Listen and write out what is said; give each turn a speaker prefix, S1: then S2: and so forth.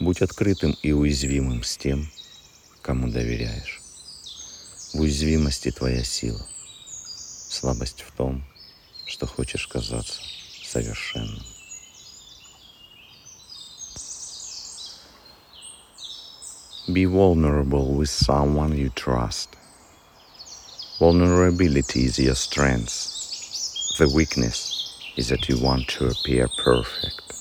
S1: Будь открытым и уязвимым с тем, кому доверяешь. В уязвимости твоя сила. Слабость в том, что хочешь казаться совершенным. Be vulnerable with someone you trust. Vulnerability is your strength. The weakness is that you want to appear perfect.